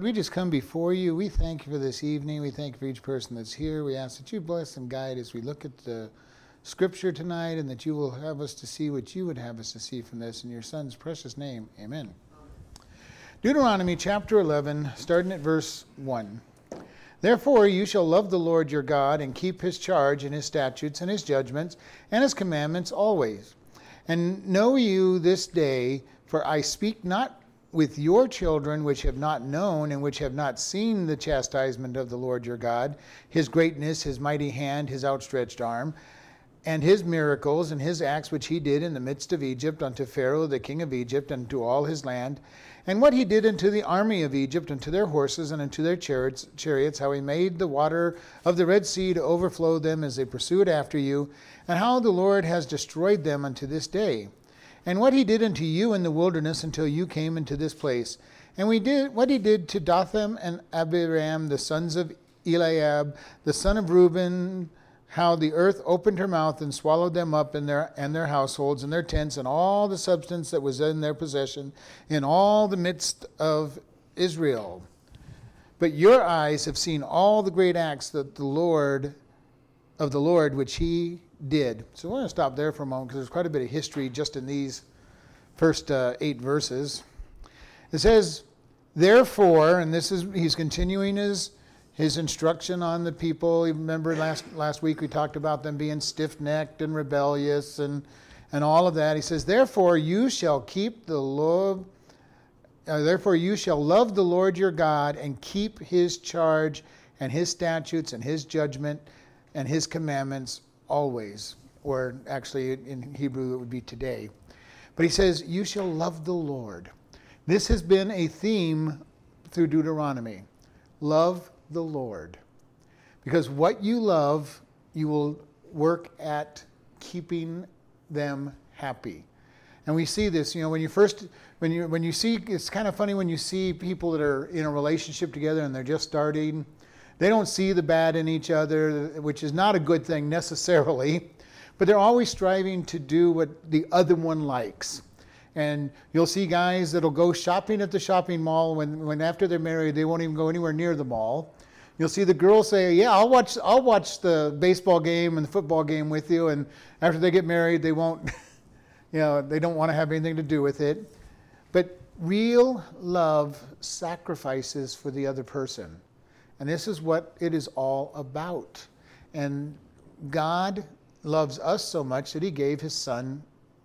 We just come before you. We thank you for this evening. We thank you for each person that's here. We ask that you bless and guide as we look at the scripture tonight and that you will have us to see what you would have us to see from this. In your Son's precious name, amen. Deuteronomy chapter 11, starting at verse 1. Therefore, you shall love the Lord your God and keep his charge and his statutes and his judgments and his commandments always. And know you this day, for I speak not with your children which have not known and which have not seen the chastisement of the Lord your God, his greatness, his mighty hand, his outstretched arm, and his miracles and his acts which he did in the midst of Egypt unto Pharaoh the king of Egypt and to all his land, and what he did unto the army of Egypt and to their horses and unto their chariots, chariots how he made the water of the Red Sea to overflow them as they pursued after you, and how the Lord has destroyed them unto this day and what he did unto you in the wilderness until you came into this place. And we did what he did to Dathan and Abiram, the sons of Eliab, the son of Reuben, how the earth opened her mouth and swallowed them up in their and their households and their tents and all the substance that was in their possession in all the midst of Israel. But your eyes have seen all the great acts that the Lord of the Lord which he did. So we're going to stop there for a moment because there's quite a bit of history just in these first uh, eight verses. It says, therefore, and this is he's continuing his his instruction on the people. Remember last last week we talked about them being stiff-necked and rebellious and and all of that. He says, therefore you shall keep the love. Uh, therefore you shall love the Lord your God and keep his charge and his statutes and his judgment and his commandments always, or actually in Hebrew it would be today. But he says, You shall love the Lord. This has been a theme through Deuteronomy. Love the Lord. Because what you love, you will work at keeping them happy. And we see this, you know, when you first, when you, when you see, it's kind of funny when you see people that are in a relationship together and they're just starting they don't see the bad in each other, which is not a good thing necessarily, but they're always striving to do what the other one likes. And you'll see guys that'll go shopping at the shopping mall when, when after they're married, they won't even go anywhere near the mall. You'll see the girls say, "Yeah, I'll watch I'll watch the baseball game and the football game with you." And after they get married, they won't you know, they don't want to have anything to do with it. But real love sacrifices for the other person. And this is what it is all about. And God loves us so much that he gave his son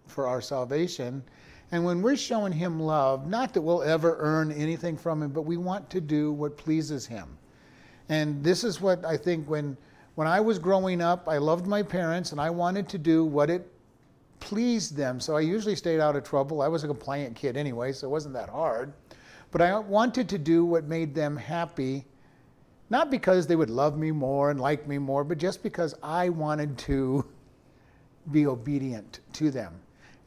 for our salvation. And when we're showing him love, not that we'll ever earn anything from him, but we want to do what pleases him. And this is what I think when when I was growing up, I loved my parents and I wanted to do what it pleased them. So I usually stayed out of trouble. I was a compliant kid anyway, so it wasn't that hard. But I wanted to do what made them happy not because they would love me more and like me more, but just because I wanted to be obedient to them.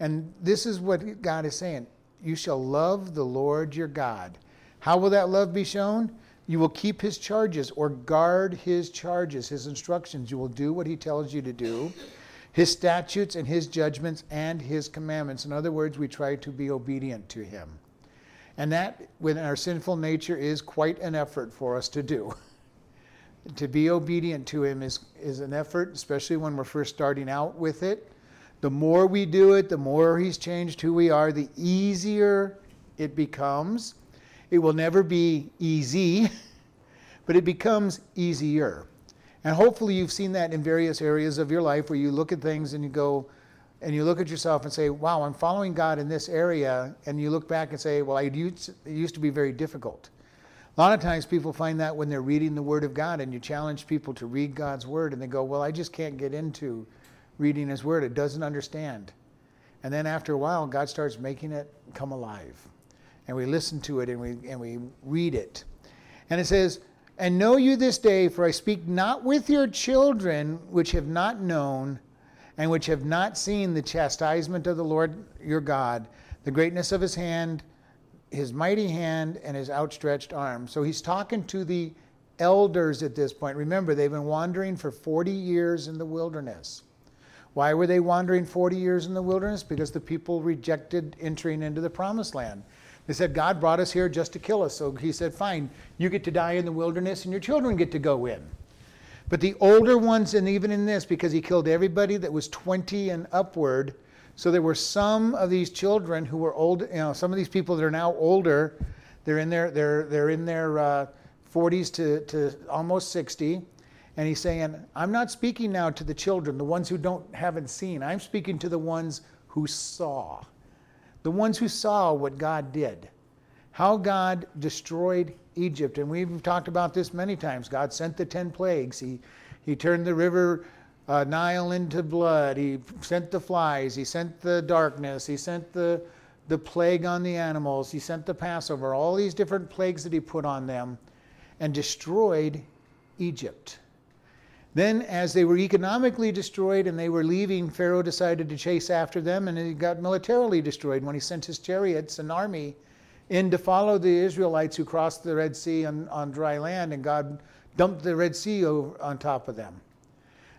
And this is what God is saying You shall love the Lord your God. How will that love be shown? You will keep his charges or guard his charges, his instructions. You will do what he tells you to do, his statutes and his judgments and his commandments. In other words, we try to be obedient to him. And that, with our sinful nature, is quite an effort for us to do. to be obedient to Him is, is an effort, especially when we're first starting out with it. The more we do it, the more He's changed who we are, the easier it becomes. It will never be easy, but it becomes easier. And hopefully, you've seen that in various areas of your life where you look at things and you go, and you look at yourself and say, wow, I'm following God in this area. And you look back and say, well, I used, it used to be very difficult. A lot of times people find that when they're reading the Word of God and you challenge people to read God's Word and they go, Well, I just can't get into reading His Word. It doesn't understand. And then after a while, God starts making it come alive. And we listen to it and we, and we read it. And it says, And know you this day, for I speak not with your children which have not known and which have not seen the chastisement of the Lord your God, the greatness of his hand his mighty hand and his outstretched arm. So he's talking to the elders at this point. Remember, they've been wandering for 40 years in the wilderness. Why were they wandering 40 years in the wilderness? Because the people rejected entering into the promised land. They said, God brought us here just to kill us. So he said, Fine, you get to die in the wilderness and your children get to go in. But the older ones, and even in this, because he killed everybody that was 20 and upward, so there were some of these children who were old, you know, some of these people that are now older, they're in their, they're, they're in their uh, 40s to, to almost 60. And he's saying, I'm not speaking now to the children, the ones who don't haven't seen. I'm speaking to the ones who saw. The ones who saw what God did. How God destroyed Egypt. And we've talked about this many times. God sent the 10 plagues. He, he turned the river uh, Nile into blood. He sent the flies. He sent the darkness. He sent the, the plague on the animals. He sent the Passover. All these different plagues that he put on them and destroyed Egypt. Then, as they were economically destroyed and they were leaving, Pharaoh decided to chase after them and he got militarily destroyed when he sent his chariots and army in to follow the Israelites who crossed the Red Sea on, on dry land and God dumped the Red Sea over, on top of them.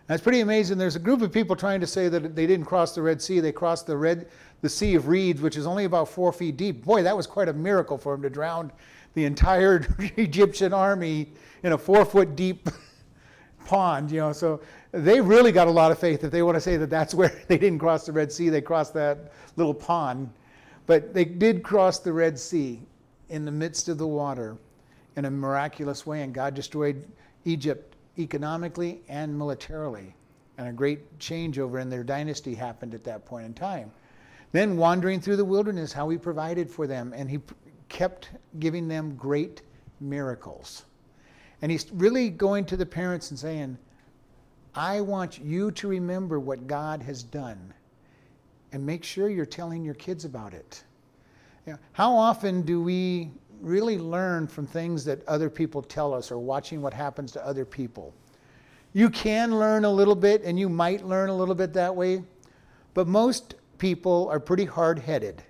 That's pretty amazing. There's a group of people trying to say that they didn't cross the Red Sea. They crossed the Red, the Sea of Reeds, which is only about four feet deep. Boy, that was quite a miracle for them to drown the entire Egyptian army in a four foot deep pond, you know. So they really got a lot of faith if they want to say that that's where they didn't cross the Red Sea, they crossed that little pond. But they did cross the Red Sea in the midst of the water in a miraculous way, and God destroyed Egypt economically and militarily. And a great changeover in their dynasty happened at that point in time. Then, wandering through the wilderness, how he provided for them, and he kept giving them great miracles. And he's really going to the parents and saying, I want you to remember what God has done and make sure you're telling your kids about it. You know, how often do we really learn from things that other people tell us or watching what happens to other people? You can learn a little bit and you might learn a little bit that way, but most people are pretty hard headed.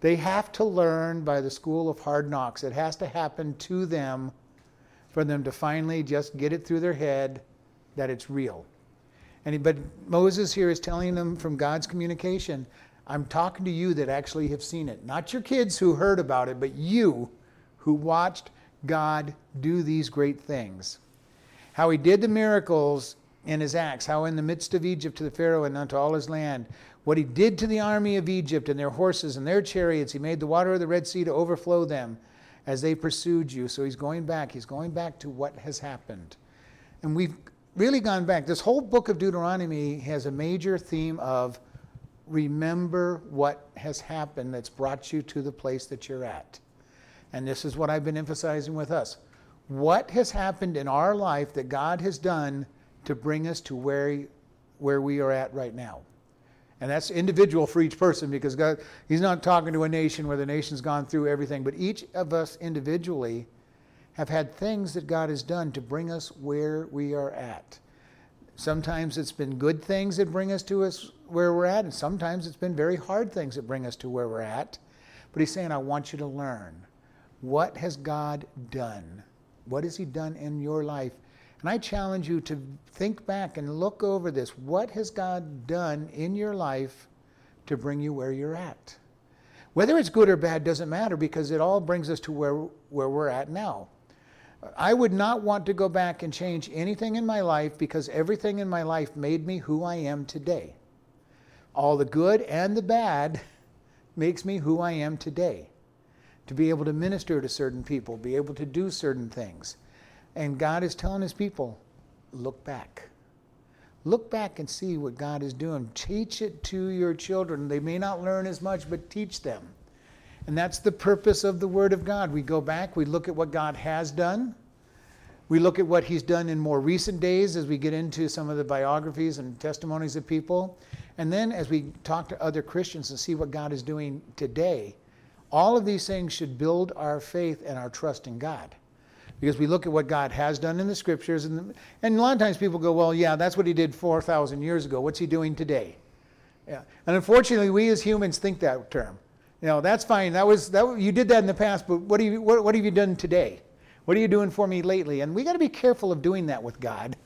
They have to learn by the school of hard knocks. It has to happen to them for them to finally just get it through their head that it's real. And but Moses here is telling them from God's communication, I'm talking to you that actually have seen it. Not your kids who heard about it, but you who watched God do these great things. How he did the miracles in his acts, how in the midst of Egypt to the Pharaoh and unto all his land, what he did to the army of Egypt and their horses and their chariots, he made the water of the Red Sea to overflow them as they pursued you. So he's going back. He's going back to what has happened. And we've really gone back. This whole book of Deuteronomy has a major theme of remember what has happened that's brought you to the place that you're at. And this is what I've been emphasizing with us. What has happened in our life that God has done to bring us to where, where we are at right now? And that's individual for each person because God, He's not talking to a nation where the nation's gone through everything, but each of us individually have had things that God has done to bring us where we are at. Sometimes it's been good things that bring us to us where we're at, and sometimes it's been very hard things that bring us to where we're at. But He's saying, I want you to learn. What has God done? What has He done in your life and I challenge you to think back and look over this. What has God done in your life to bring you where you're at? Whether it's good or bad doesn't matter because it all brings us to where, where we're at now. I would not want to go back and change anything in my life because everything in my life made me who I am today. All the good and the bad makes me who I am today. To be able to minister to certain people, be able to do certain things. And God is telling his people, look back. Look back and see what God is doing. Teach it to your children. They may not learn as much, but teach them. And that's the purpose of the Word of God. We go back, we look at what God has done. We look at what He's done in more recent days as we get into some of the biographies and testimonies of people. And then as we talk to other Christians and see what God is doing today, all of these things should build our faith and our trust in God because we look at what God has done in the scriptures. And, and a lot of times people go, well, yeah, that's what he did 4,000 years ago. What's he doing today? Yeah. And unfortunately, we as humans think that term. You know, that's fine. That was, that, you did that in the past, but what, do you, what, what have you done today? What are you doing for me lately? And we got to be careful of doing that with God.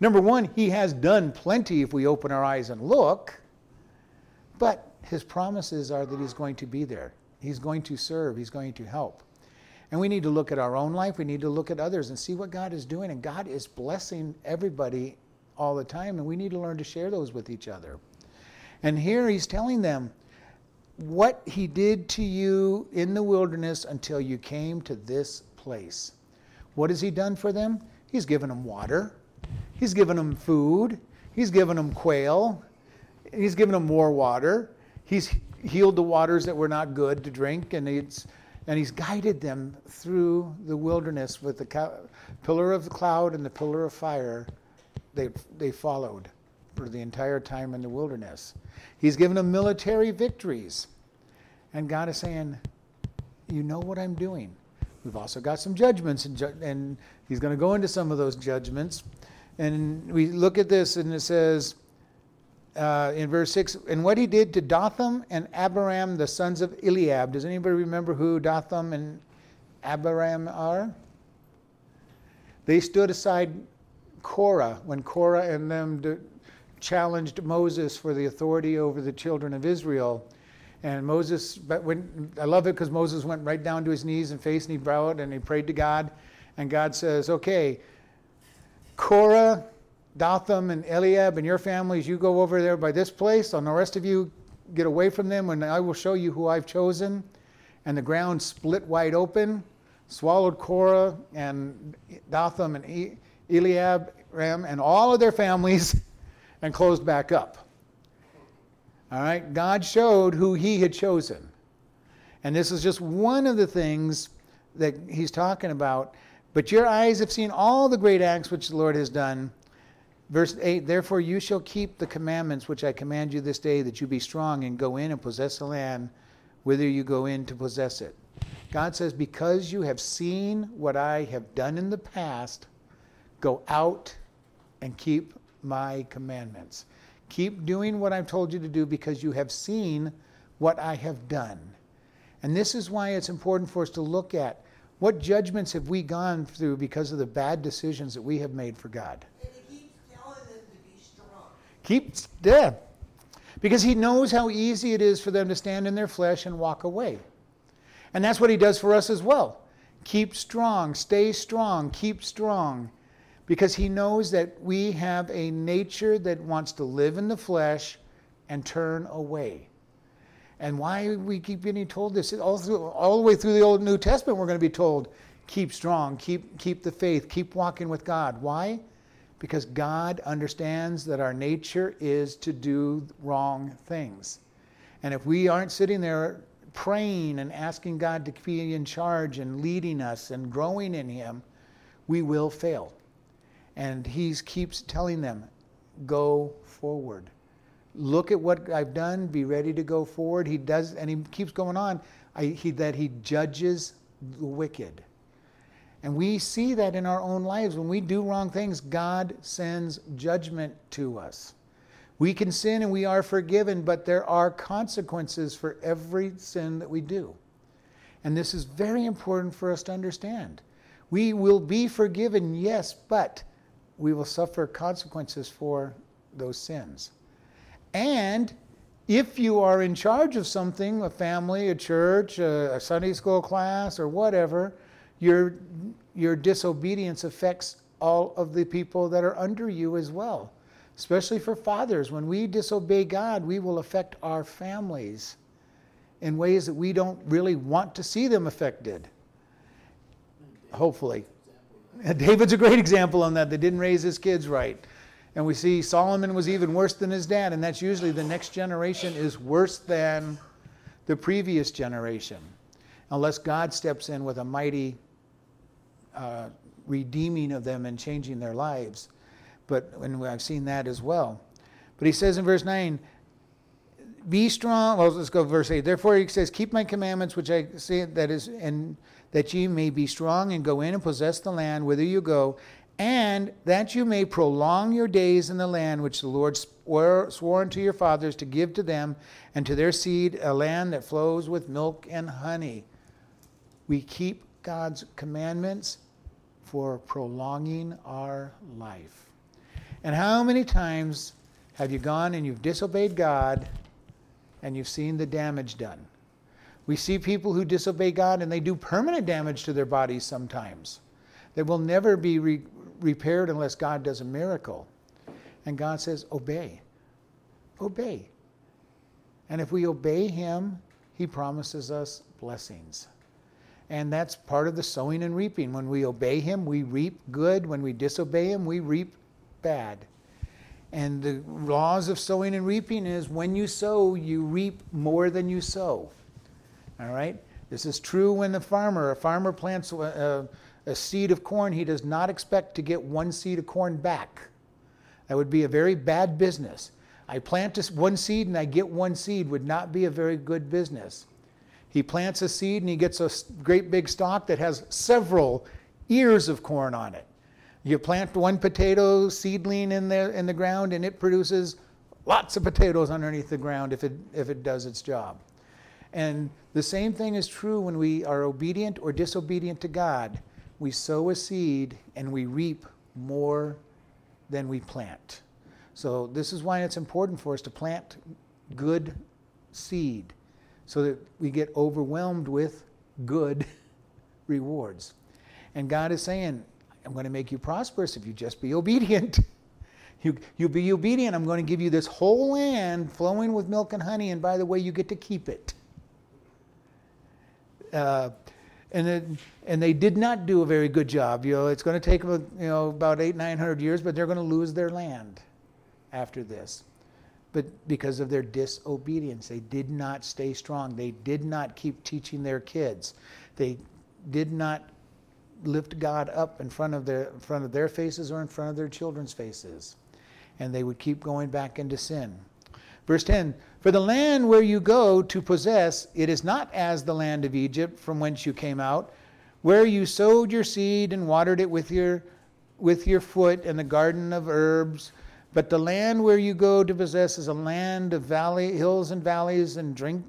Number one, he has done plenty if we open our eyes and look, but his promises are that he's going to be there. He's going to serve, He's going to help. And we need to look at our own life, we need to look at others and see what God is doing. And God is blessing everybody all the time, and we need to learn to share those with each other. And here He's telling them, what he did to you in the wilderness until you came to this place. What has he done for them? He's given them water. He's given them food. He's given them quail. He's given them more water. He's healed the waters that were not good to drink, and it's and he's guided them through the wilderness with the pillar of the cloud and the pillar of fire. They they followed for the entire time in the wilderness. He's given them military victories. And God is saying, You know what I'm doing. We've also got some judgments, and, ju- and He's going to go into some of those judgments. And we look at this, and it says uh, in verse 6 And what He did to Dathan and Abiram, the sons of Eliab. Does anybody remember who Dathan and Abiram are? They stood aside Korah when Korah and them challenged Moses for the authority over the children of Israel. And Moses, but when I love it because Moses went right down to his knees and face and he bowed and he prayed to God. And God says, Okay, Korah, Dathan, and Eliab and your families, you go over there by this place, and the rest of you get away from them, and I will show you who I've chosen. And the ground split wide open, swallowed Korah and Dathan and Eliab, Ram, and all of their families and closed back up. All right? God showed who he had chosen. And this is just one of the things that he's talking about. But your eyes have seen all the great acts which the Lord has done. Verse 8 Therefore you shall keep the commandments which I command you this day, that you be strong and go in and possess the land whither you go in to possess it. God says, Because you have seen what I have done in the past, go out and keep my commandments. Keep doing what I've told you to do because you have seen what I have done. And this is why it's important for us to look at what judgments have we gone through because of the bad decisions that we have made for God. Keep yeah. Because he knows how easy it is for them to stand in their flesh and walk away. And that's what he does for us as well. Keep strong, stay strong, keep strong because he knows that we have a nature that wants to live in the flesh and turn away. And why we keep getting told this all, through, all the way through the Old New Testament, we're going to be told, keep strong, keep, keep the faith, keep walking with God. Why? Because God understands that our nature is to do wrong things. And if we aren't sitting there praying and asking God to be in charge and leading us and growing in Him, we will fail. And he keeps telling them, go forward. Look at what I've done, be ready to go forward. He does, and he keeps going on I, he, that he judges the wicked. And we see that in our own lives. When we do wrong things, God sends judgment to us. We can sin and we are forgiven, but there are consequences for every sin that we do. And this is very important for us to understand. We will be forgiven, yes, but we will suffer consequences for those sins. And if you are in charge of something, a family, a church, a, Sunday school class, or whatever, your, your disobedience affects all of the people that are under you as well. Especially for fathers. When we disobey God, we will affect our families in ways that we don't really want to see them affected. Hopefully. David's a great example on that. They didn't raise his kids right. And we see Solomon was even worse than his dad, and that's usually the next generation is worse than the previous generation, unless God steps in with a mighty uh, redeeming of them and changing their lives. But and I've seen that as well. But he says in verse 9, be strong. Well, let's go verse 8. Therefore, he says, Keep my commandments, which I say that is, and that ye may be strong and go in and possess the land whither you go, and that you may prolong your days in the land which the Lord swore, swore unto your fathers to give to them and to their seed, a land that flows with milk and honey. We keep God's commandments for prolonging our life. And how many times have you gone and you've disobeyed God and you've seen the damage done? We see people who disobey God and they do permanent damage to their bodies sometimes. They will never be re- repaired unless God does a miracle. And God says, Obey. Obey. And if we obey Him, He promises us blessings. And that's part of the sowing and reaping. When we obey Him, we reap good. When we disobey Him, we reap bad. And the laws of sowing and reaping is when you sow, you reap more than you sow. All right? This is true when the farmer, a farmer plants a, a, seed of corn, he does not expect to get one seed of corn back. That would be a very bad business. I plant one seed and I get one seed would not be a very good business. He plants a seed and he gets a great big stalk that has several ears of corn on it. You plant one potato seedling in the, in the ground and it produces lots of potatoes underneath the ground if it, if it does its job. And the same thing is true when we are obedient or disobedient to God. We sow a seed and we reap more than we plant. So, this is why it's important for us to plant good seed so that we get overwhelmed with good rewards. And God is saying, I'm going to make you prosperous if you just be obedient. You, you be obedient. I'm going to give you this whole land flowing with milk and honey, and by the way, you get to keep it. Uh, and it, and they did not do a very good job. You know, it's going to take them, you know, about eight, nine hundred years, but they're going to lose their land after this but because of their disobedience. They did not stay strong. They did not keep teaching their kids. They did not lift God up in front of their in front of their faces or in front of their children's faces. And they would keep going back into sin. Verse 10 For the land where you go to possess, it is not as the land of Egypt from whence you came out, where you sowed your seed and watered it with your, with your foot, and the garden of herbs but the land where you go to possess is a land of valley, hills and valleys, and drink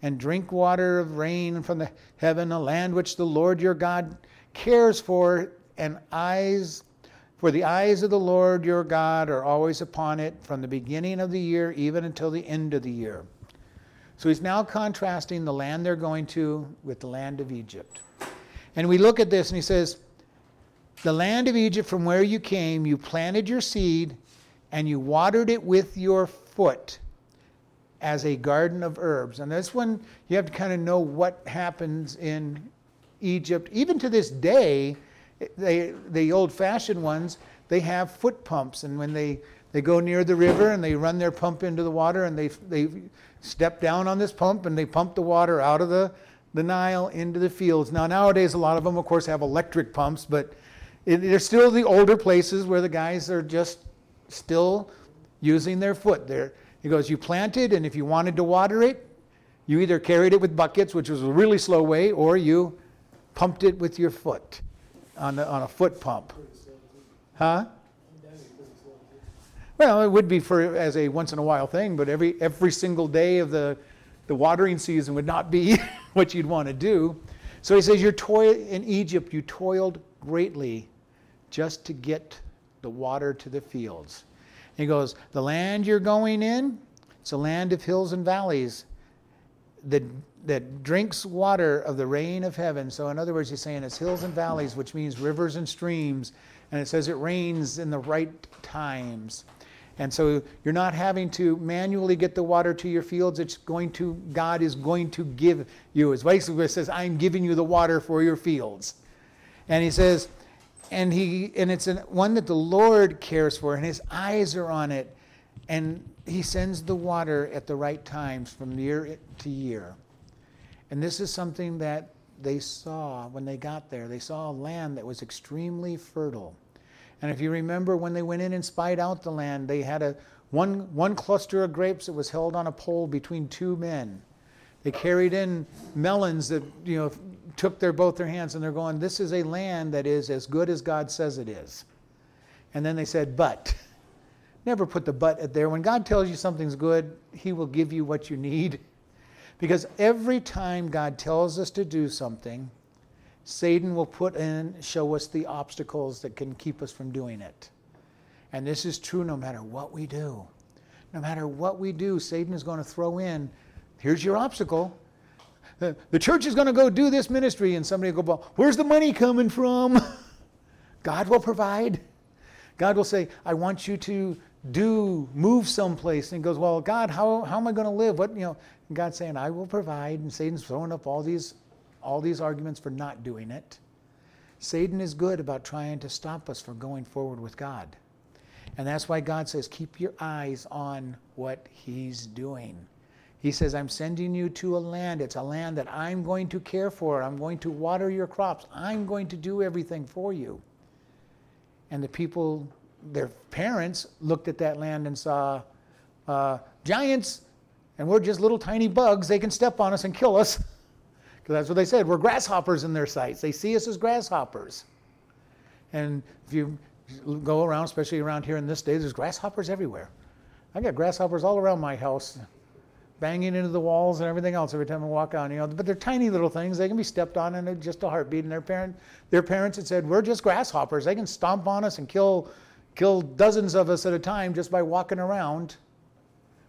and drink water of rain from the heaven, a land which the Lord your God cares for, and eyes for the eyes of the Lord your God are always upon it from the beginning of the year even until the end of the year. So he's now contrasting the land they're going to with the land of Egypt. And we look at this and he says, The land of Egypt from where you came, you planted your seed and you watered it with your foot as a garden of herbs. And this one, you have to kind of know what happens in Egypt. Even to this day, they, the old fashioned ones, they have foot pumps. And when they, they go near the river and they run their pump into the water and they, they step down on this pump and they pump the water out of the, the Nile into the fields. Now, nowadays, a lot of them, of course, have electric pumps, but it, they're still the older places where the guys are just still using their foot. There, he goes, You planted, and if you wanted to water it, you either carried it with buckets, which was a really slow way, or you pumped it with your foot on, the, on a foot pump. Huh? Well, it would be for as a once in a while thing, but every every single day of the the watering season would not be what you'd want to do. So he says, "You're toil in Egypt. You toiled greatly just to get the water to the fields. He goes, The land you're going in, it's a land of hills and valleys that, that drinks water of the rain of heaven. So, in other words, he's saying it's hills and valleys, which means rivers and streams. And it says it rains in the right times. And so you're not having to manually get the water to your fields. It's going to, God is going to give you. It's basically what it says, I'm giving you the water for your fields. And he says, and he and it's an, one that the Lord cares for, and His eyes are on it, and He sends the water at the right times from year to year. And this is something that they saw when they got there. They saw a land that was extremely fertile. And if you remember when they went in and spied out the land, they had a one, one cluster of grapes that was held on a pole between two men. They carried in melons that, you know, took their both their hands and they're going, This is a land that is as good as God says it is. And then they said, But. Never put the but there. When God tells you something's good, He will give you what you need. Because every time God tells us to do something, Satan will put in, show us the obstacles that can keep us from doing it. And this is true no matter what we do. No matter what we do, Satan is going to throw in here's your obstacle. the church is going to go do this ministry, and somebody will go, well, where's the money coming from? God will provide. God will say, I want you to do, move someplace. And goes, Well, God, how, how am I going to live? What, you know, God's saying, I will provide. And Satan's throwing up all these, all these arguments for not doing it. Satan is good about trying to stop us from going forward with God. And that's why God says, Keep your eyes on what he's doing. He says, I'm sending you to a land. It's a land that I'm going to care for. I'm going to water your crops. I'm going to do everything for you. And the people, their parents, looked at that land and saw uh, giants, and we're just little tiny bugs. They can step on us and kill us. Because that's what they said. We're grasshoppers in their sights. They see us as grasshoppers. And if you go around, especially around here in this day, there's grasshoppers everywhere. I got grasshoppers all around my house banging into the walls and everything else every time I walk out. You know, but they're tiny little things. They can be stepped on in just a heartbeat. And their parent, their parents had said, "We're just grasshoppers. They can stomp on us and kill, kill dozens of us at a time just by walking around."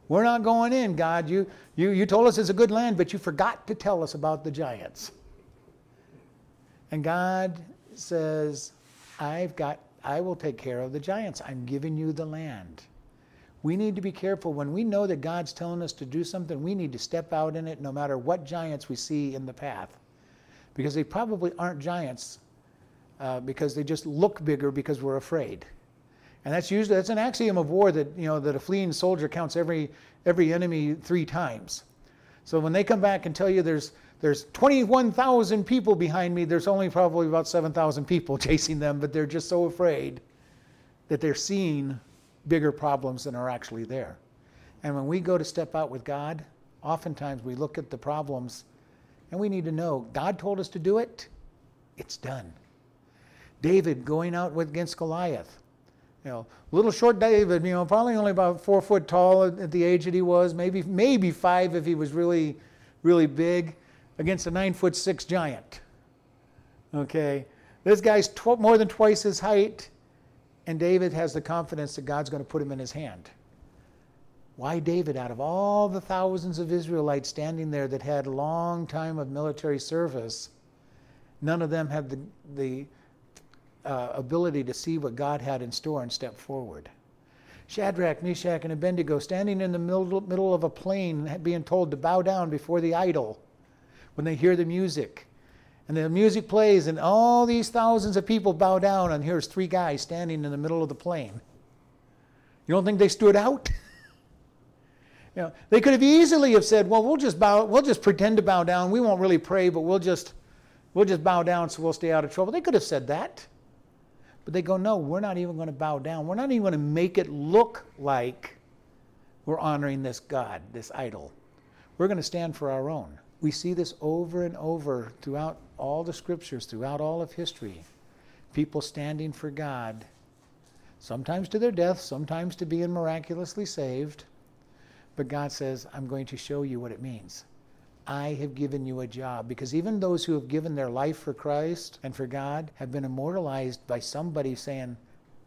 We're not going in, God. You, you, you told us it's a good land, but you forgot to tell us about the giants. And God says, I've got, I will take care of the giants. I'm giving you the land. We need to be careful when we know that God's telling us to do something, we need to step out in it no matter what giants we see in the path. Because they probably aren't giants uh, because they just look bigger because we're afraid. And that's usually that's an axiom of war that you know that a fleeing soldier counts every every enemy three times. So when they come back and tell you there's there's 21,000 people behind me, there's only probably about 7,000 people chasing them, but they're just so afraid that they're seeing bigger problems than are actually there. And when we go to step out with God, oftentimes we look at the problems and we need to know God told us to do it, it's done. David going out with, against Goliath. You know, little short David, you know, probably only about four foot tall at the age that he was, maybe maybe five if he was really, really big, against a nine foot six giant. Okay, this guy's tw- more than twice his height. And David has the confidence that God's going to put him in his hand. Why David, out of all the thousands of Israelites standing there that had long time of military service, none of them had the, the uh, ability to see what God had in store and step forward. Shadrach, Meshach, and Abednego standing in the middle, middle of a plain, being told to bow down before the idol when they hear the music. And the music plays, and all these thousands of people bow down, and here's three guys standing in the middle of the plain. You don't think they stood out? you know, they could have easily have said, "Well, we'll just bow, we'll just pretend to bow down. We won't really pray, but we'll just, we'll just bow down so we'll stay out of trouble." They could have said that, but they go, "No, we're not even going to bow down. We're not even going to make it look like we're honoring this God, this idol. We're going to stand for our own." We see this over and over throughout all the scriptures, throughout all of history. People standing for God, sometimes to their death, sometimes to being miraculously saved. But God says, I'm going to show you what it means. I have given you a job. Because even those who have given their life for Christ and for God have been immortalized by somebody saying,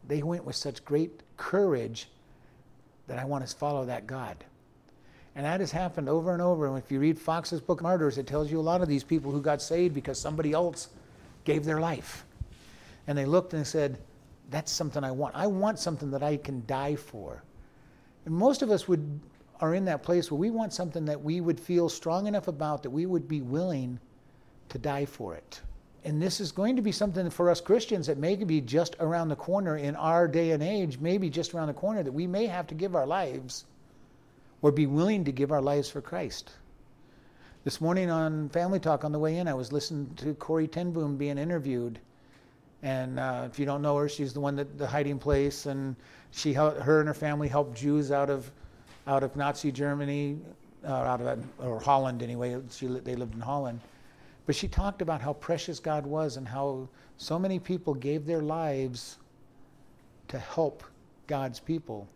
they went with such great courage that I want to follow that God. And that has happened over and over. And if you read Foxe's book, Martyrs, it tells you a lot of these people who got saved because somebody else gave their life. And they looked and said, That's something I want. I want something that I can die for. And most of us would are in that place where we want something that we would feel strong enough about that we would be willing to die for it. And this is going to be something for us Christians that may be just around the corner in our day and age, maybe just around the corner, that we may have to give our lives or be willing to give our lives for Christ. This morning on Family Talk on the way in, I was listening to Corrie ten Boom being interviewed. And uh, if you don't know her, she's the one that the hiding place, and she, her and her family helped Jews out of, out of Nazi Germany, uh, out of or Holland anyway. She, they lived in Holland, but she talked about how precious God was and how so many people gave their lives to help God's people.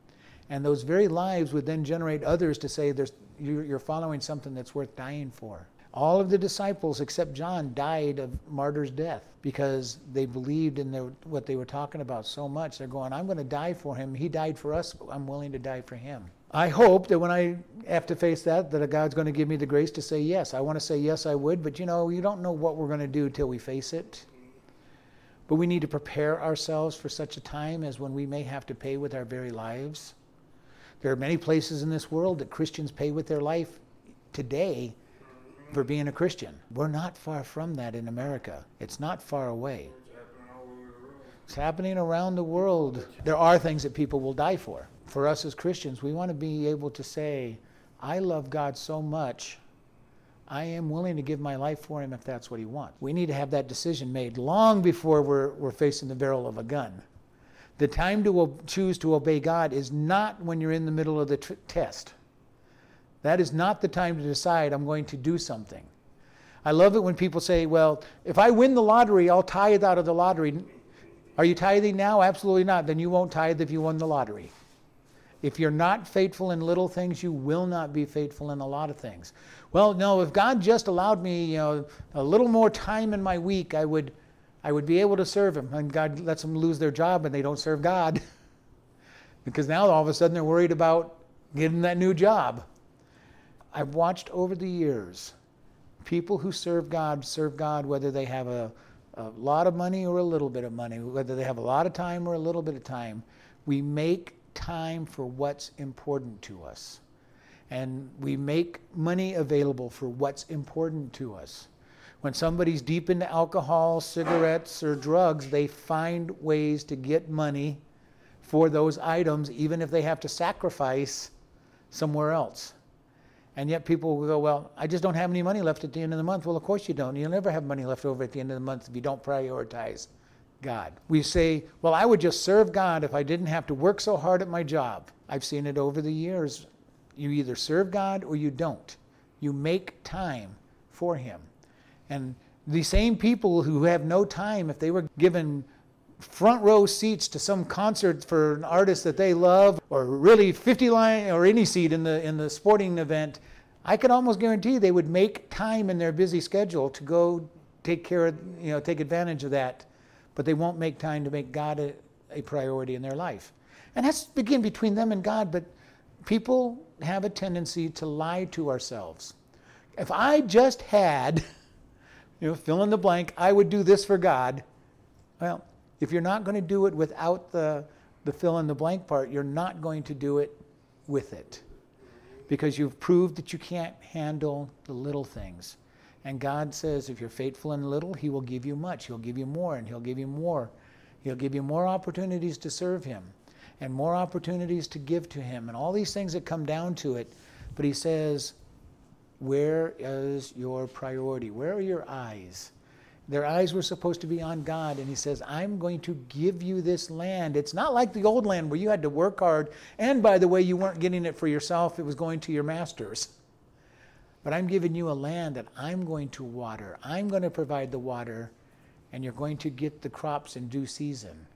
And those very lives would then generate others to say, "There's you're following something that's worth dying for. All of the disciples, except John, died of martyr's death because they believed in what they were talking about so much. They're going, I'm going to die for him. He died for us. I'm willing to die for him. I hope that when I have to face that, that God's going to give me the grace to say yes. I want to say yes, I would, but you know, you don't know what we're going to do till we face it. But we need to prepare ourselves for such a time as when we may have to pay with our very lives. There are many places in this world that Christians pay with their life today for being a Christian. We're not far from that in America. It's not far away. It's happening around the world. There are things that people will die for for us as Christians, we want to be able to say, I love God so much, I am willing to give my life for Him if that's what He wants. We need to have that decision made long before we're, we're facing the barrel of a gun. The time to choose to obey God is not when you're in the middle of the test. That is not the time to decide, I'm going to do something. I love it when people say, well, if I win the lottery, I'll tithe out of the lottery. Are you tithing now? Absolutely not. Then you won't tithe if you won the lottery. If you're not faithful in little things, you will not be faithful in a lot of things. Well, no, if God just allowed me, you know, a little more time in my week, I would I would be able to serve him. And God lets them lose their job and they don't serve God. because now all of a sudden they're worried about getting that new job. I've watched over the years people who serve God serve God whether they have a, a lot of money or a little bit of money, whether they have a lot of time or a little bit of time. We make time for what's important to us. And we make money available for what's important to us. When somebody's deep into alcohol, cigarettes, or drugs, they find ways to get money for those items, even if they have to sacrifice somewhere else. And yet people will go, Well, I just don't have any money left at the end of the month. Well, of course you don't. You'll never have money left over at the end of the month if you don't prioritize God. We say, well, I would just serve God if I didn't have to work so hard at my job. I've seen it over the years. You either serve God or you don't. You make time for Him. And the same people who have no time, if they were given front row seats to some concert for an artist that they love, or really 50 line or any seat in the in the sporting event, I could almost guarantee they would make time in their busy schedule to go take care of, you know, take advantage of that but they won't make time to make God a, a priority in their life. And that's begin between them and God, but people have a tendency to lie to ourselves. If I just had, you know, fill in the blank, I would do this for God. Well, if you're not going to do it without the, the fill in the blank part, you're not going to do it with it. Because you've proved that you can't handle the little things. And God says, if you're faithful in little, He will give you much. He'll give you more, and He'll give you more. He'll give you more opportunities to serve Him and more opportunities to give to Him, and all these things that come down to it. But He says, where is your priority? Where are your eyes? Their eyes were supposed to be on God, and He says, I'm going to give you this land. It's not like the old land where you had to work hard, and by the way, you weren't getting it for yourself, it was going to your masters. But I'm giving you a land that I'm going to water. I'm going to provide the water, and you're going to get the crops in due season.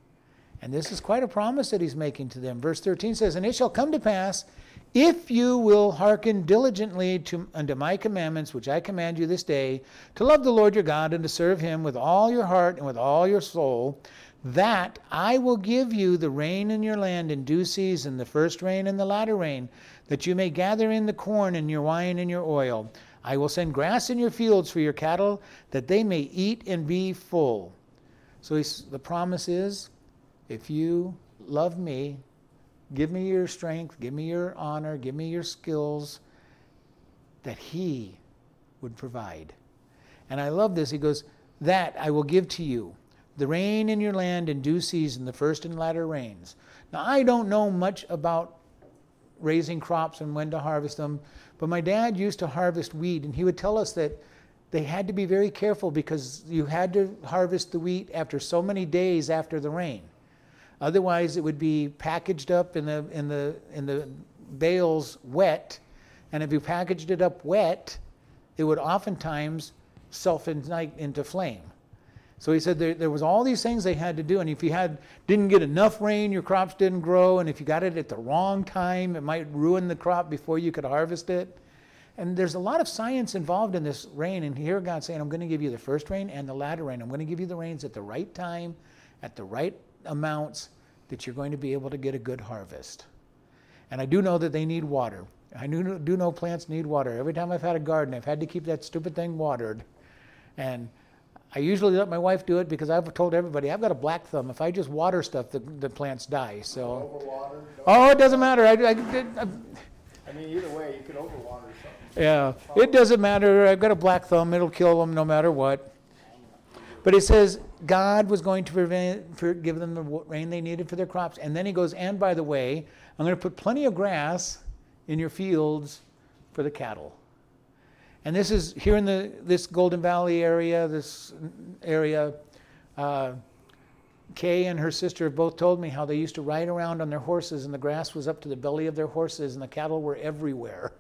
And this is quite a promise that he's making to them. Verse 13 says, And it shall come to pass, if you will hearken diligently to, unto my commandments, which I command you this day, to love the Lord your God and to serve him with all your heart and with all your soul, that I will give you the rain in your land in due season, the first rain and the latter rain, that you may gather in the corn and your wine and your oil. I will send grass in your fields for your cattle, that they may eat and be full. So the promise is if you love me, give me your strength, give me your honor, give me your skills, that He would provide. And I love this. He goes, That I will give to you the rain in your land in due season, the first and latter rains. Now, I don't know much about raising crops and when to harvest them. But my dad used to harvest wheat, and he would tell us that they had to be very careful because you had to harvest the wheat after so many days after the rain. Otherwise, it would be packaged up in the, in the, in the bales wet. And if you packaged it up wet, it would oftentimes self ignite into flame. So he said there, there was all these things they had to do, and if you had didn't get enough rain, your crops didn't grow, and if you got it at the wrong time, it might ruin the crop before you could harvest it. And there's a lot of science involved in this rain, and here God's saying, I'm going to give you the first rain and the latter rain. I'm going to give you the rains at the right time, at the right amounts, that you're going to be able to get a good harvest. And I do know that they need water. I do, do know plants need water. Every time I've had a garden, I've had to keep that stupid thing watered. And I usually let my wife do it because I've told everybody I've got a black thumb. If I just water stuff, the, the plants die. So. Overwater? Oh, it doesn't matter. I, I, I, I mean, either way, you could overwater something. Yeah, it doesn't matter. I've got a black thumb. It'll kill them no matter what. But it says God was going to prevent, for, give them the rain they needed for their crops. And then he goes, and by the way, I'm going to put plenty of grass in your fields for the cattle. And this is here in the this Golden Valley area, this area. Uh, Kay and her sister have both told me how they used to ride around on their horses, and the grass was up to the belly of their horses, and the cattle were everywhere,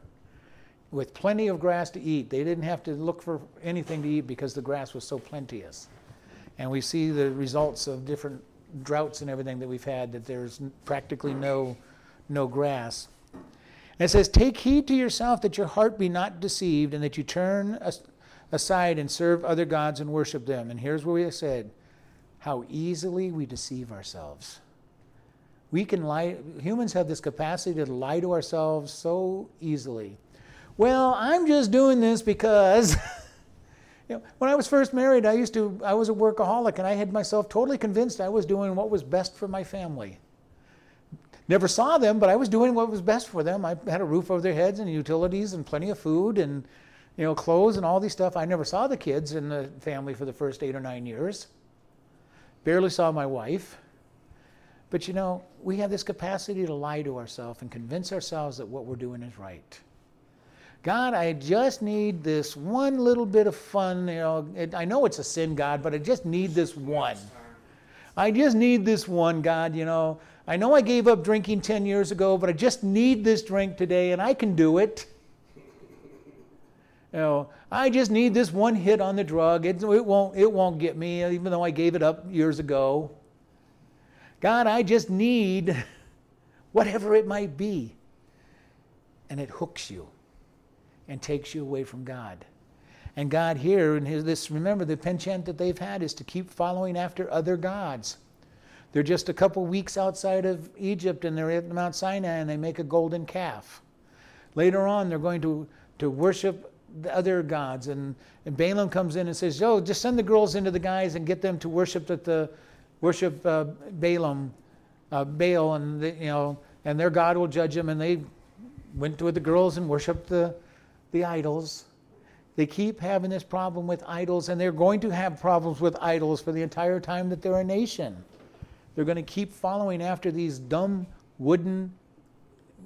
with plenty of grass to eat. They didn't have to look for anything to eat because the grass was so plenteous. And we see the results of different droughts and everything that we've had that there's practically no no grass. And it says, Take heed to yourself that your heart be not deceived, and that you turn aside and serve other gods and worship them. And here's where we said, How easily we deceive ourselves. We can lie, humans have this capacity to lie to ourselves so easily. Well, I'm just doing this because. You know, when I was first married, I used to I was a workaholic and I had myself totally convinced I was doing what was best for my family. Never saw them, but I was doing what was best for them. I had a roof over their heads and utilities and plenty of food and you know clothes and all these stuff. I never saw the kids in the family for the first eight or nine years. Barely saw my wife. But you know, we have this capacity to lie to ourselves and convince ourselves that what we're doing is right. God, I just need this one little bit of fun. You know, it, I know it's a sin, God, but I just need this one. I just need this one, God. You know, I know I gave up drinking 10 years ago, but I just need this drink today and I can do it. You know, I just need this one hit on the drug. It, it, won't, it won't get me, even though I gave it up years ago. God, I just need whatever it might be. And it hooks you and takes you away from God. And God here, his, this, remember, the penchant that they've had is to keep following after other gods. They're just a couple weeks outside of Egypt and they're at Mount Sinai and they make a golden calf. Later on, they're going to, to worship the other gods. And, and Balaam comes in and says, Yo, just send the girls into the guys and get them to worship at the worship uh, Balaam, uh, Baal, and the, you know, and their God will judge them. And they went to the girls and worshiped the, the idols. They keep having this problem with idols, and they're going to have problems with idols for the entire time that they're a nation. They're going to keep following after these dumb wooden,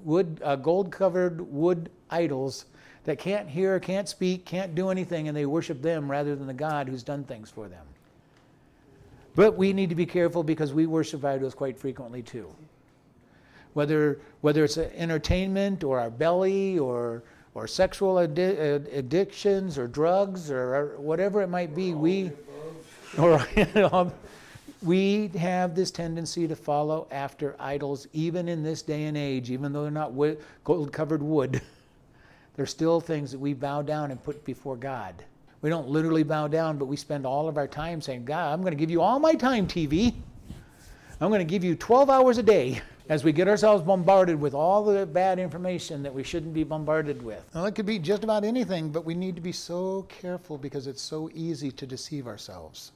wood, uh, gold-covered wood idols that can't hear, can't speak, can't do anything, and they worship them rather than the God who's done things for them. But we need to be careful because we worship idols quite frequently too. Whether whether it's entertainment or our belly or or sexual addi- addictions or drugs or, or, whatever it might be, we or we have this tendency to follow after idols, even in this day and age, even though they're not wood, gold covered wood. they're still things that we bow down and put before God. We don't literally bow down, but we spend all of our time saying, God, I'm going to give you all my time, TV. I'm going to give you 12 hours a day as we get ourselves bombarded with all the bad information that we shouldn't be bombarded with. Well, it could be just about anything, but we need to be so careful because it's so easy to deceive ourselves.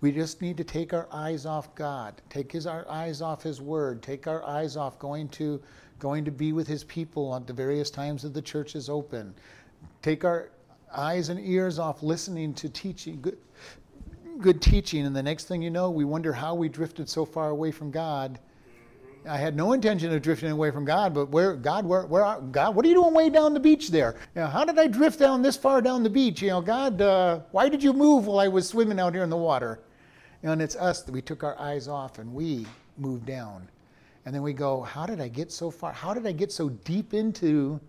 We just need to take our eyes off God, take his, our eyes off His Word, take our eyes off going to, going to be with His people at the various times that the church is open. Take our eyes and ears off listening to teaching, good, good teaching, and the next thing you know, we wonder how we drifted so far away from God. I had no intention of drifting away from God, but where God, where, where are, God, what are you doing way down the beach there? You know, how did I drift down this far down the beach? You know, God, uh, why did you move while I was swimming out here in the water? And it's us that we took our eyes off and we moved down. And then we go, how did I get so far? How did I get so deep into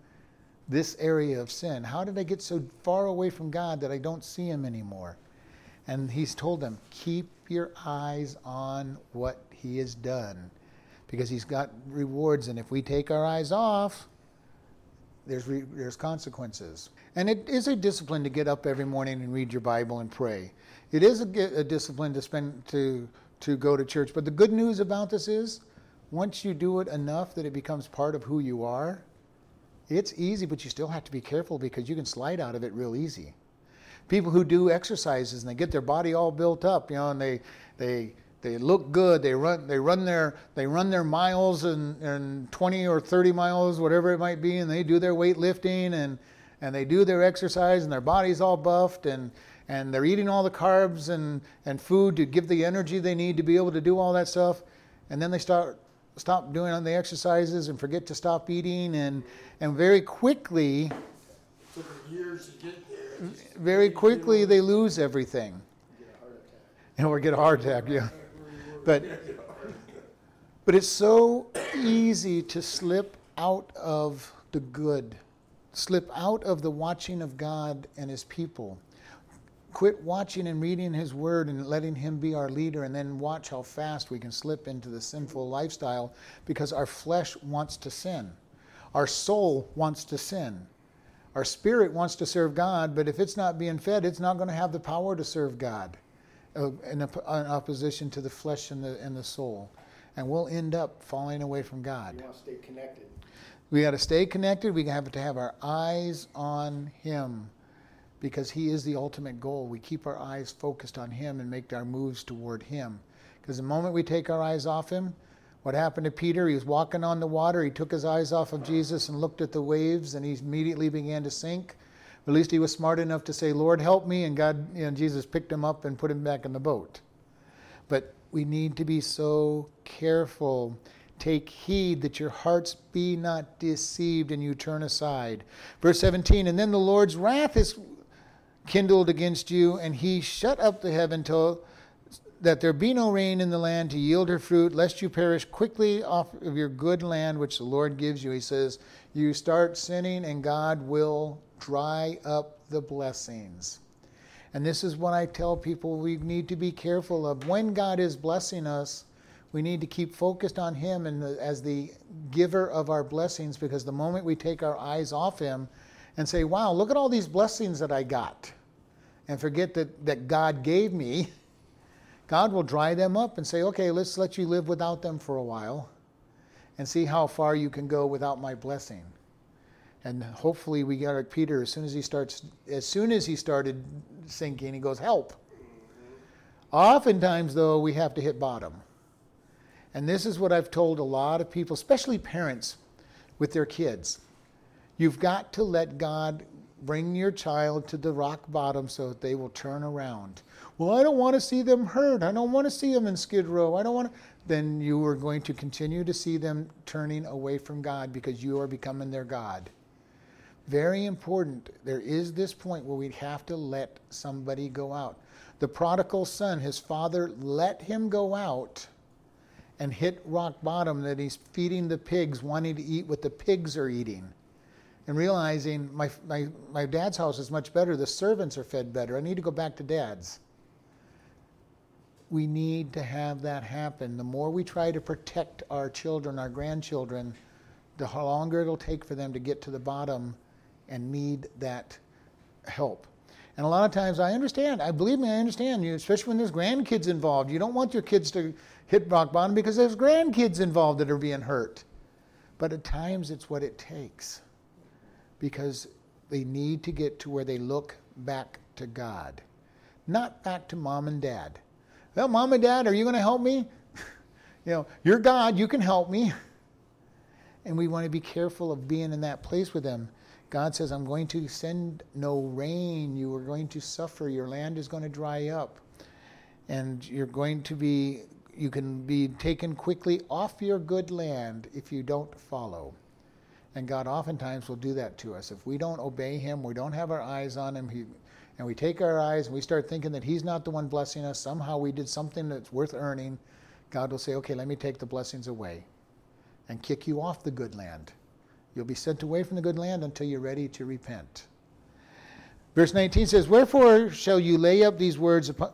this area of sin? How did I get so far away from God that I don't see Him anymore? And He's told them, keep your eyes on what He has done because He's got rewards. And if we take our eyes off, there's, re- there's consequences. And it is a discipline to get up every morning and read your Bible and pray. It is a, a discipline to spend to to go to church. But the good news about this is, once you do it enough that it becomes part of who you are, it's easy, but you still have to be careful because you can slide out of it real easy. People who do exercises and they get their body all built up, you know, and they they they look good. They run they run their they run their miles and, and 20 or 30 miles, whatever it might be, and they do their weightlifting and and they do their exercise and their body's all buffed and and they're eating all the carbs and, and food to give the energy they need to be able to do all that stuff. And then they start stop doing the exercises and forget to stop eating and and very quickly very quickly they lose everything. And or get a heart attack, yeah. But but it's so easy to slip out of the good, slip out of the watching of God and his people. Quit watching and reading his word and letting him be our leader and then watch how fast we can slip into the sinful lifestyle because our flesh wants to sin. Our soul wants to sin. Our spirit wants to serve God, but if it's not being fed, it's not going to have the power to serve God uh, in, in, opposition to the flesh and the, and the soul. And we'll end up falling away from God. You want to stay connected. We got to stay connected. We have to have our eyes on Him because He is the ultimate goal. We keep our eyes focused on Him and make our moves toward Him. Because the moment we take our eyes off Him, what happened to Peter? He was walking on the water. He took his eyes off of Jesus and looked at the waves, and he immediately began to sink. At least he was smart enough to say, Lord, help me. And God, you know, Jesus picked him up and put him back in the boat. But we need to be so careful. Take heed that your hearts be not deceived and you turn aside. Verse 17, and then the Lord's wrath is kindled against you, and he shut up the heaven till that there be no rain in the land to yield her fruit, lest you perish quickly off of your good land which the Lord gives you. He says, You start sinning, and God will dry up the blessings. And this is what I tell people we need to be careful of. When God is blessing us, we need to keep focused on Him and as the giver of our blessings because the moment we take our eyes off Him and say, Wow, look at all these blessings that I got, and forget that, that God gave me. God will dry them up and say, okay, let's let you live without them for a while and see how far you can go without my blessing. And hopefully we got like Peter as soon as he starts as soon as he started sinking, he goes, Help. Oftentimes though, we have to hit bottom. And this is what I've told a lot of people, especially parents with their kids. You've got to let God bring your child to the rock bottom so that they will turn around. Well, I don't want to see them hurt. I don't want to see them in skid row. I don't want to. Then you are going to continue to see them turning away from God because you are becoming their God. Very important. There is this point where we'd have to let somebody go out. The prodigal son, his father let him go out and hit rock bottom that he's feeding the pigs, wanting to eat what the pigs are eating and realizing my, my, my dad's house is much better. The servants are fed better. I need to go back to dad's. We need to have that happen. The more we try to protect our children, our grandchildren, the longer it'll take for them to get to the bottom and need that help. And a lot of times I understand, I believe me, I understand you, especially when there's grandkids involved. You don't want your kids to hit rock bottom because there's grandkids involved that are being hurt. But at times it's what it takes because they need to get to where they look back to God, not back to mom and dad. Well, mom and dad, are you going to help me? you know, you're God, you can help me. And we want to be careful of being in that place with them. God says, I'm going to send no rain. You are going to suffer. Your land is going to dry up. And you're going to be, you can be taken quickly off your good land if you don't follow. And God oftentimes will do that to us. If we don't obey Him, we don't have our eyes on Him, he, and we take our eyes and we start thinking that He's not the one blessing us, somehow we did something that's worth earning, God will say, okay, let me take the blessings away and kick you off the good land. You'll be sent away from the good land until you're ready to repent. Verse 19 says, Wherefore shall you lay up these words upon,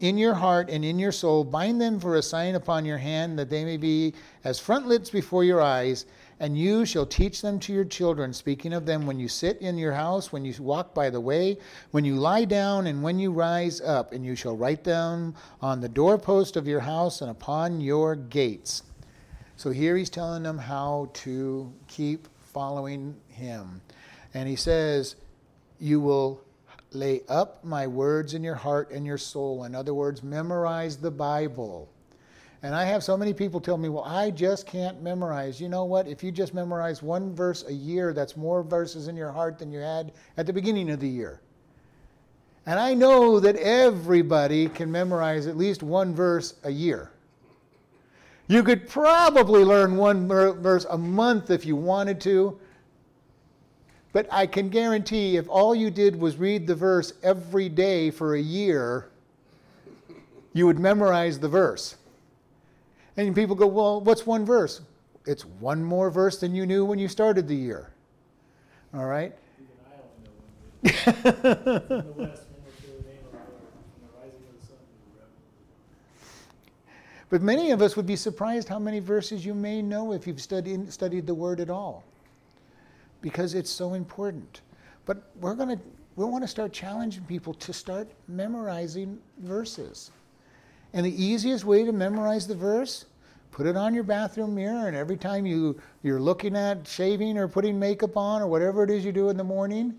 in your heart and in your soul, bind them for a sign upon your hand, that they may be as frontlets before your eyes and you shall teach them to your children, speaking of them when you sit in your house, when you walk by the way, when you lie down, and when you rise up. And you shall write them on the doorpost of your house and upon your gates. So here he's telling them how to keep following him. And he says, You will lay up my words in your heart and your soul. In other words, memorize the Bible. And I have so many people tell me, well, I just can't memorize. You know what? If you just memorize one verse a year, that's more verses in your heart than you had at the beginning of the year. And I know that everybody can memorize at least one verse a year. You could probably learn one verse a month if you wanted to. But I can guarantee if all you did was read the verse every day for a year, you would memorize the verse. And people go, well, what's one verse? It's one more verse than you knew when you started the year. All right? but many of us would be surprised how many verses you may know if you've studied, studied the Word at all, because it's so important. But we're going to we want to start challenging people to start memorizing verses. And the easiest way to memorize the verse, put it on your bathroom mirror, and every time you, you're looking at shaving or putting makeup on or whatever it is you do in the morning,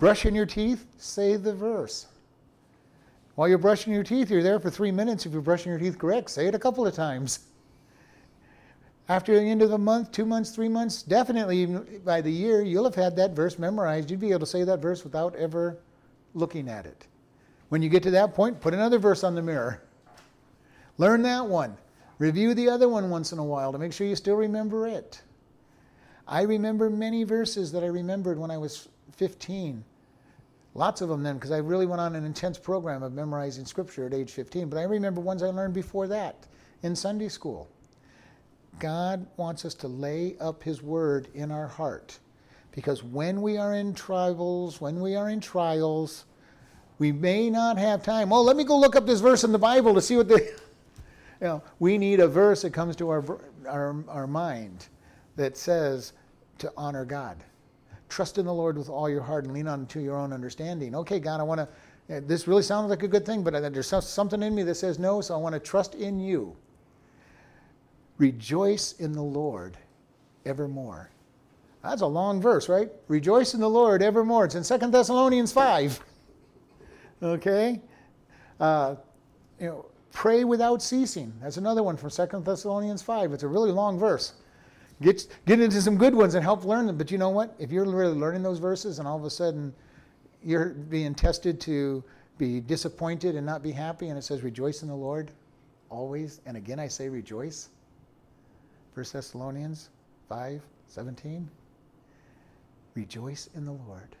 brushing your teeth, say the verse. While you're brushing your teeth, you're there for three minutes. If you're brushing your teeth correct, say it a couple of times. After the end of the month, two months, three months, definitely by the year, you'll have had that verse memorized. You'd be able to say that verse without ever looking at it. When you get to that point, put another verse on the mirror. Learn that one. Review the other one once in a while to make sure you still remember it. I remember many verses that I remembered when I was 15. Lots of them then, because I really went on an intense program of memorizing scripture at age 15. But I remember ones I learned before that in Sunday school. God wants us to lay up His word in our heart. Because when we are in troubles, when we are in trials, we may not have time. Oh, let me go look up this verse in the Bible to see what the. You know, we need a verse that comes to our, our, our mind that says to honor God. Trust in the Lord with all your heart and lean on to your own understanding. Okay, God, I want to, this really sounds like a good thing, but there's something in me that says no, so I want to trust in you. Rejoice in the Lord evermore. That's a long verse, right? Rejoice in the Lord evermore. It's in Second Thessalonians 5. okay? Uh, you know, Pray without ceasing. That's another one from Second Thessalonians 5. It's a really long verse. Get, get into some good ones and help learn them. But you know what? If you're really learning those verses and all of a sudden you're being tested to be disappointed and not be happy, and it says, Rejoice in the Lord always. And again, I say rejoice. 1 Thessalonians 5 17. Rejoice in the Lord.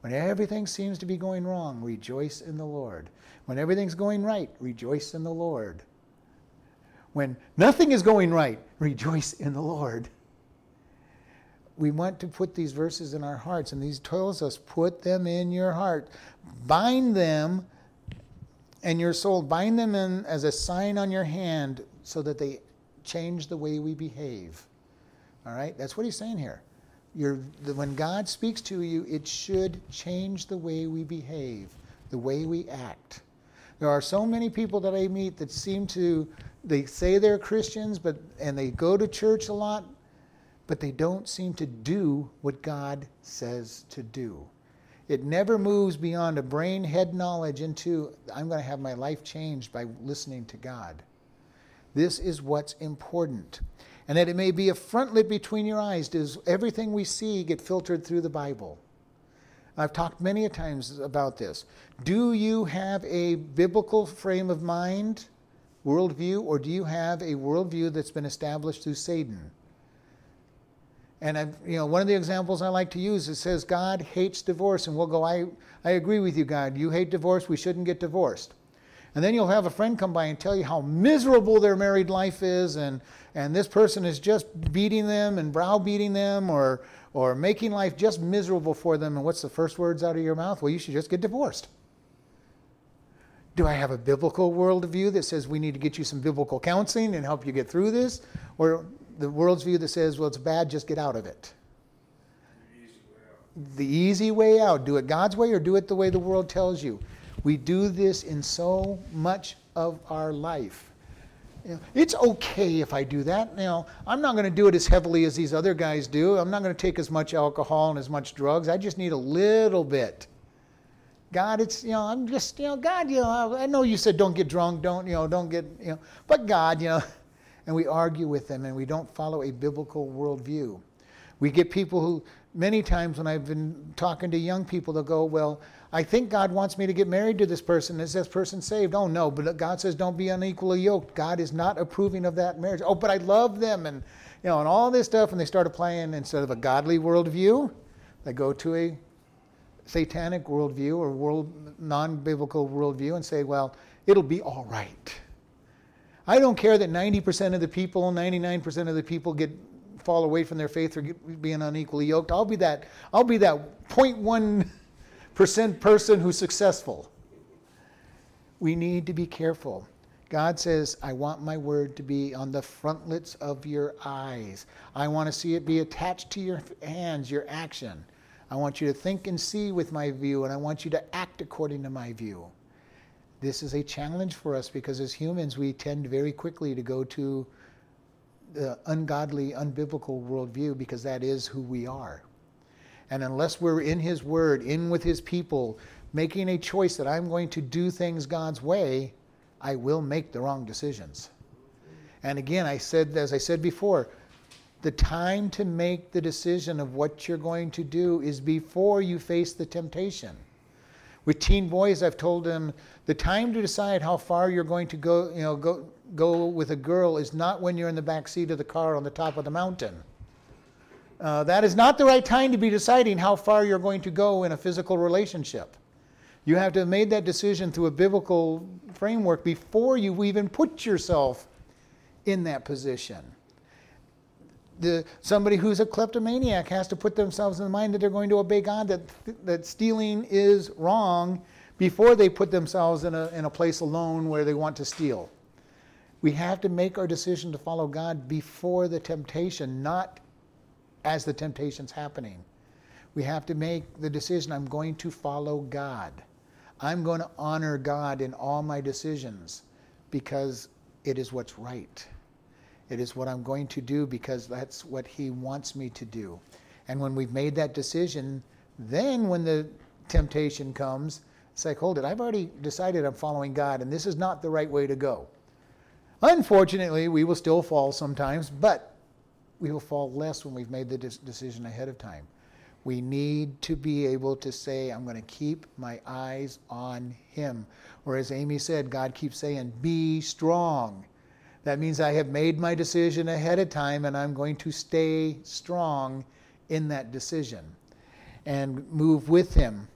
When everything seems to be going wrong, rejoice in the Lord. When everything's going right, rejoice in the Lord. When nothing is going right, rejoice in the Lord. We want to put these verses in our hearts, and these tells us put them in your heart. Bind them and your soul, bind them in as a sign on your hand so that they change the way we behave. All right? That's what he's saying here the, when God speaks to you, it should change the way we behave, the way we act. There are so many people that I meet that seem to, they say they're Christians, but and they go to church a lot, but they don't seem to do what God says to do. It never moves beyond a brain head knowledge into, I'm going to have my life changed by listening to God. This is what's important and that it may be a frontlet between your eyes. Does everything we see get filtered through the Bible? I've talked many a times about this. Do you have a biblical frame of mind, worldview, or do you have a worldview that's been established through Satan? And I've, you know, one of the examples I like to use it says God hates divorce, and we'll go, I, I agree with you, God. You hate divorce. We shouldn't get divorced. And then you'll have a friend come by and tell you how miserable their married life is, and, and this person is just beating them and browbeating them or, or making life just miserable for them. And what's the first words out of your mouth? Well, you should just get divorced. Do I have a biblical worldview that says we need to get you some biblical counseling and help you get through this? Or the world's view that says, well, it's bad, just get out of it? The easy way out. Do it God's way or do it the way the world tells you. We do this in so much of our life. You know, it's okay if I do that. Know, I'm not going to do it as heavily as these other guys do. I'm not going to take as much alcohol and as much drugs. I just need a little bit. God, it's you know, I'm just you know, God, you know, I know you said don't get drunk, don't you know, don't get you know, but God, you know, and we argue with them and we don't follow a biblical worldview. We get people who many times when I've been talking to young people, they'll go, well, I think God wants me to get married to this person. Is this person saved? Oh no, but God says don't be unequally yoked. God is not approving of that marriage. Oh, but I love them and you know, and all this stuff, and they start applying instead of a godly worldview, they go to a satanic worldview or world non-biblical worldview and say, well, it'll be all right. I don't care that 90% of the people, 99% of the people get fall away from their faith or get, being unequally yoked. I'll be that. I'll be that 0.1 percent person who's successful. We need to be careful. God says, I want my word to be on the frontlets of your eyes. I want to see it be attached to your hands, your action. I want you to think and see with my view, and I want you to act according to my view. This is a challenge for us because as humans, we tend very quickly to go to the ungodly, unbiblical worldview because that is who we are. And unless we're in His Word, in with His people, making a choice that I'm going to do things God's way, I will make the wrong decisions. And again, I said, as I said before, the time to make the decision of what you're going to do is before you face the temptation. With teen boys, I've told them the time to decide how far you're going to go, you know, go, go with a girl is not when you're in the back seat of the car on the top of the mountain. Uh, that is not the right time to be deciding how far you're going to go in a physical relationship. You have to have made that decision through a biblical framework before you even put yourself in that position. The, somebody who's a kleptomaniac has to put themselves in the mind that they're going to obey God, that, that stealing is wrong before they put themselves in a, in a place alone where they want to steal. We have to make our decision to follow God before the temptation, not as the temptation's happening. We have to make the decision I'm going to follow God. I'm going to honor God in all my decisions because it is what's right. It is what I'm going to do because that's what He wants me to do. And when we've made that decision, then when the temptation comes, it's like, hold it, I've already decided I'm following God, and this is not the right way to go. Unfortunately, we will still fall sometimes, but we will fall less when we've made the decision ahead of time. We need to be able to say, I'm going to keep my eyes on Him. Or as Amy said, God keeps saying, be strong. That means I have made my decision ahead of time and I'm going to stay strong in that decision and move with Him.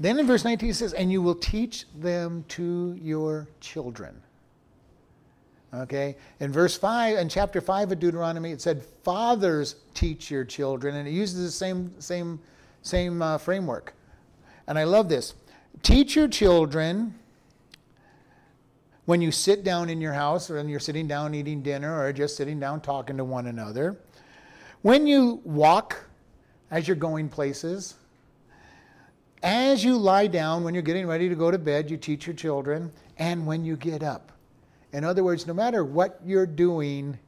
Then in verse 19 it says, And you will teach them to your children. Okay? In verse 5, in chapter 5 of Deuteronomy, it said, Fathers teach your children. And it uses the same, same, same uh, framework. And I love this. Teach your children when you sit down in your house or when you're sitting down eating dinner or just sitting down talking to one another. When you walk as you're going places. As you lie down, when you're getting ready to go to bed, you teach your children. And when you get up. In other words, no matter what you're doing,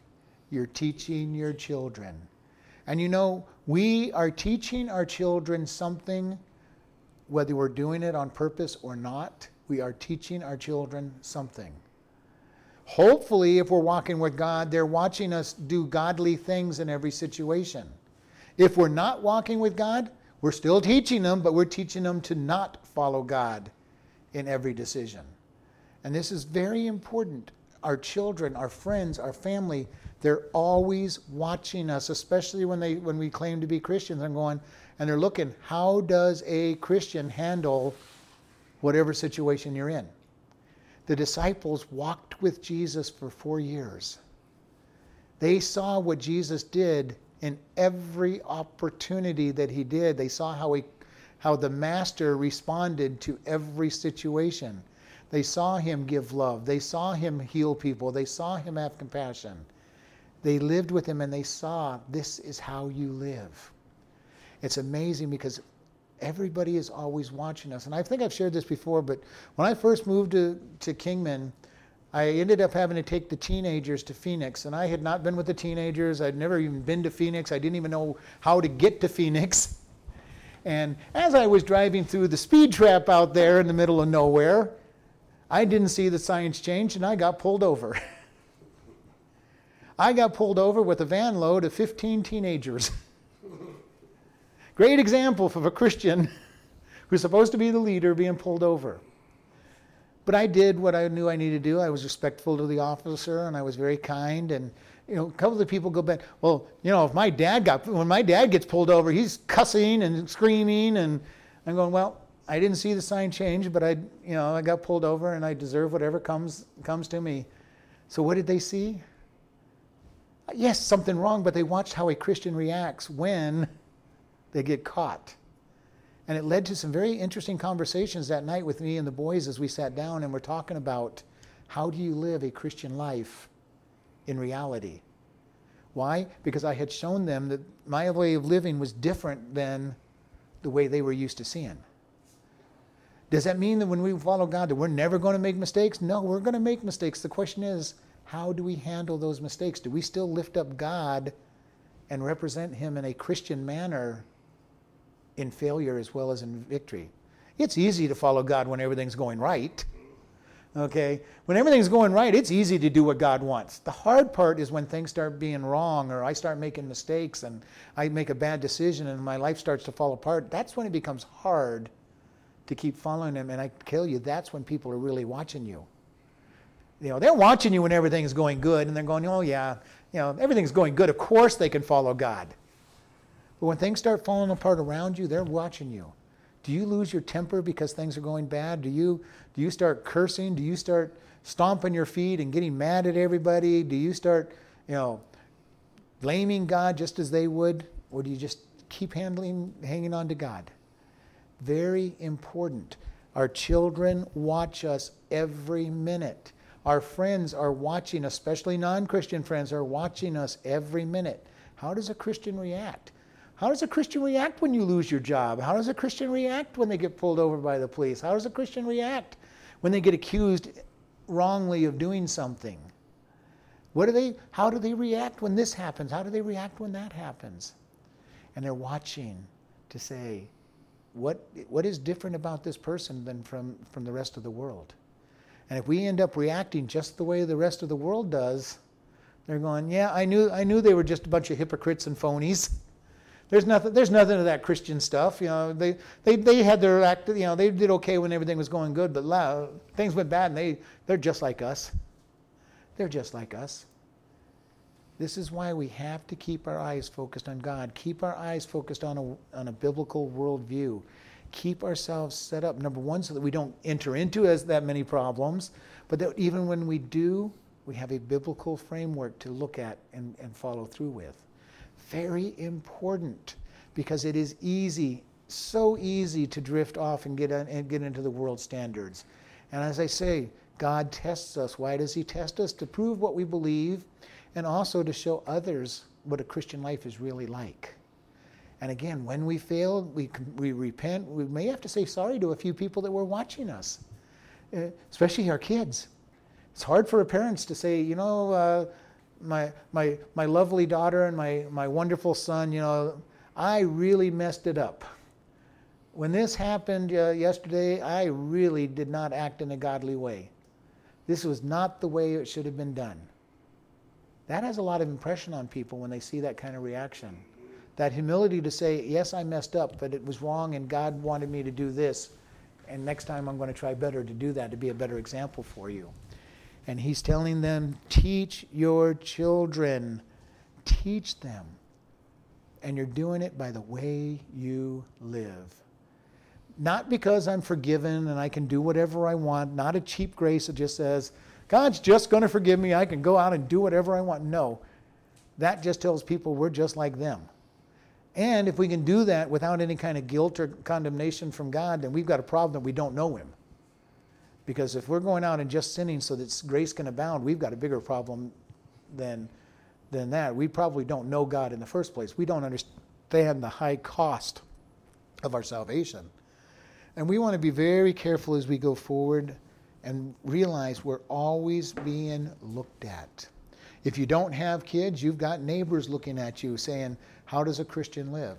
you're teaching your children. And you know, we are teaching our children something, whether we're doing it on purpose or not, we are teaching our children something. Hopefully, if we're walking with God, they're watching us do godly things in every situation. If we're not walking with God, we're still teaching them, but we're teaching them to not follow God in every decision. And this is very important. Our children, our friends, our family, they're always watching us, especially when they when we claim to be Christians and going and they're looking, how does a Christian handle whatever situation you're in? The disciples walked with Jesus for 4 years. They saw what Jesus did in every opportunity that he did. They saw how he how the master responded to every situation. They saw him give love. They saw him heal people. They saw him have compassion. They lived with him and they saw this is how you live. It's amazing because everybody is always watching us. And I think I've shared this before, but when I first moved to, to Kingman, I ended up having to take the teenagers to Phoenix, and I had not been with the teenagers. I'd never even been to Phoenix. I didn't even know how to get to Phoenix. And as I was driving through the speed trap out there in the middle of nowhere, I didn't see the signs change, and I got pulled over. I got pulled over with a van load of 15 teenagers. Great example of a Christian who's supposed to be the leader being pulled over. But I did what I knew I needed to do. I was respectful to the officer and I was very kind. And, you know, a couple of the people go back, well, you know, if my dad got, when my dad gets pulled over, he's cussing and screaming. And I'm going, well, I didn't see the sign change, but I, you know, I got pulled over and I deserve whatever comes, comes to me. So what did they see? Yes, something wrong, but they watched how a Christian reacts when they get caught. And it led to some very interesting conversations that night with me and the boys as we sat down and we're talking about how do you live a Christian life in reality? Why? Because I had shown them that my way of living was different than the way they were used to seeing. Does that mean that when we follow God that we're never going to make mistakes? No, we're going to make mistakes. The question is, how do we handle those mistakes? Do we still lift up God and represent him in a Christian manner in failure as well as in victory. It's easy to follow God when everything's going right. Okay? When everything's going right, it's easy to do what God wants. The hard part is when things start being wrong or I start making mistakes and I make a bad decision and my life starts to fall apart. That's when it becomes hard to keep following Him. And I tell you, that's when people are really watching you. You know, they're watching you when everything's going good and they're going, oh, yeah, you know, everything's going good. Of course they can follow God. But when things start falling apart around you, they're watching you. Do you lose your temper because things are going bad? Do you, do you start cursing? Do you start stomping your feet and getting mad at everybody? Do you start, you know, blaming God just as they would? Or do you just keep handling, hanging on to God? Very important. Our children watch us every minute. Our friends are watching, especially non Christian friends, are watching us every minute. How does a Christian react? How does a Christian react when you lose your job? How does a Christian react when they get pulled over by the police? How does a Christian react when they get accused wrongly of doing something? What do they how do they react when this happens? How do they react when that happens? And they're watching to say, what what is different about this person than from, from the rest of the world? And if we end up reacting just the way the rest of the world does, they're going, Yeah, I knew I knew they were just a bunch of hypocrites and phonies. There's nothing. There's nothing of that Christian stuff. You know, they they, they had their act. You know, they did okay when everything was going good, but loud, things went bad, and they they're just like us. They're just like us. This is why we have to keep our eyes focused on God. Keep our eyes focused on a on a biblical worldview. Keep ourselves set up. Number one, so that we don't enter into as that many problems, but that even when we do, we have a biblical framework to look at and, and follow through with very important because it is easy, so easy to drift off and get, and get into the world standards. And as I say, God tests us. Why does He test us? To prove what we believe and also to show others what a Christian life is really like. And again, when we fail, we, we repent. We may have to say sorry to a few people that were watching us, uh, especially our kids. It's hard for parents to say, you know, uh, my, my, my lovely daughter and my, my wonderful son, you know, I really messed it up. When this happened uh, yesterday, I really did not act in a godly way. This was not the way it should have been done. That has a lot of impression on people when they see that kind of reaction. That humility to say, yes, I messed up, but it was wrong and God wanted me to do this. And next time I'm going to try better to do that, to be a better example for you. And he's telling them, teach your children, teach them. And you're doing it by the way you live. Not because I'm forgiven and I can do whatever I want, not a cheap grace that just says, God's just going to forgive me, I can go out and do whatever I want. No, that just tells people we're just like them. And if we can do that without any kind of guilt or condemnation from God, then we've got a problem that we don't know Him. Because if we're going out and just sinning so that grace can abound, we've got a bigger problem than, than that. We probably don't know God in the first place. We don't understand the high cost of our salvation. And we want to be very careful as we go forward and realize we're always being looked at. If you don't have kids, you've got neighbors looking at you saying, How does a Christian live?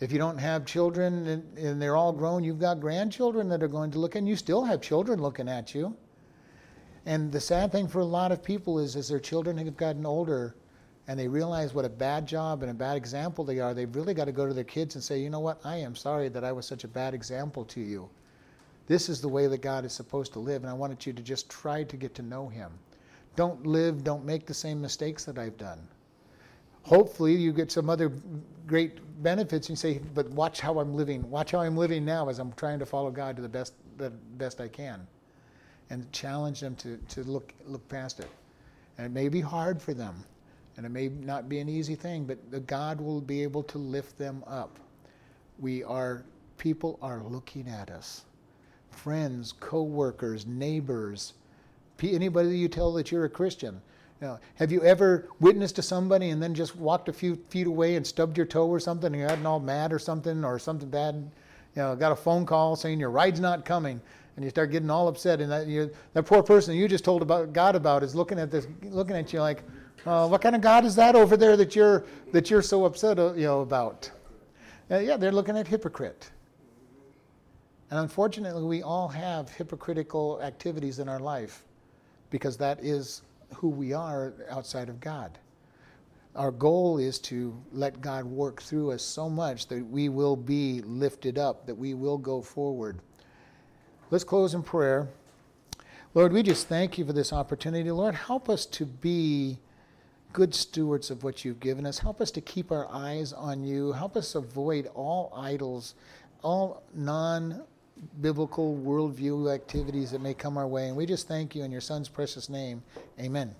If you don't have children and, and they're all grown, you've got grandchildren that are going to look, and you still have children looking at you. And the sad thing for a lot of people is, as their children have gotten older and they realize what a bad job and a bad example they are, they've really got to go to their kids and say, you know what, I am sorry that I was such a bad example to you. This is the way that God is supposed to live, and I wanted you to just try to get to know Him. Don't live, don't make the same mistakes that I've done. Hopefully, you get some other great benefits and say, but watch how I'm living. Watch how I'm living now as I'm trying to follow God to the best, the best I can and challenge them to, to look, look past it. And it may be hard for them, and it may not be an easy thing, but God will be able to lift them up. We are, people are looking at us. Friends, co-workers, neighbors, anybody you tell that you're a Christian. Know, have you ever witnessed to somebody and then just walked a few feet away and stubbed your toe or something and you gotten all mad or something or something bad? You know, got a phone call saying your ride's not coming and you start getting all upset, and that you, that poor person you just told about God about is looking at this, looking at you like, uh, what kind of God is that over there that you're that you're so upset, uh, you know, about? Uh, yeah, they're looking at hypocrite. And unfortunately, we all have hypocritical activities in our life because that is who we are outside of God. Our goal is to let God work through us so much that we will be lifted up, that we will go forward. Let's close in prayer. Lord, we just thank you for this opportunity. Lord, help us to be good stewards of what you've given us. Help us to keep our eyes on you. Help us avoid all idols, all non biblical worldview activities that may come our way. And we just thank you in your son's precious name. Amen.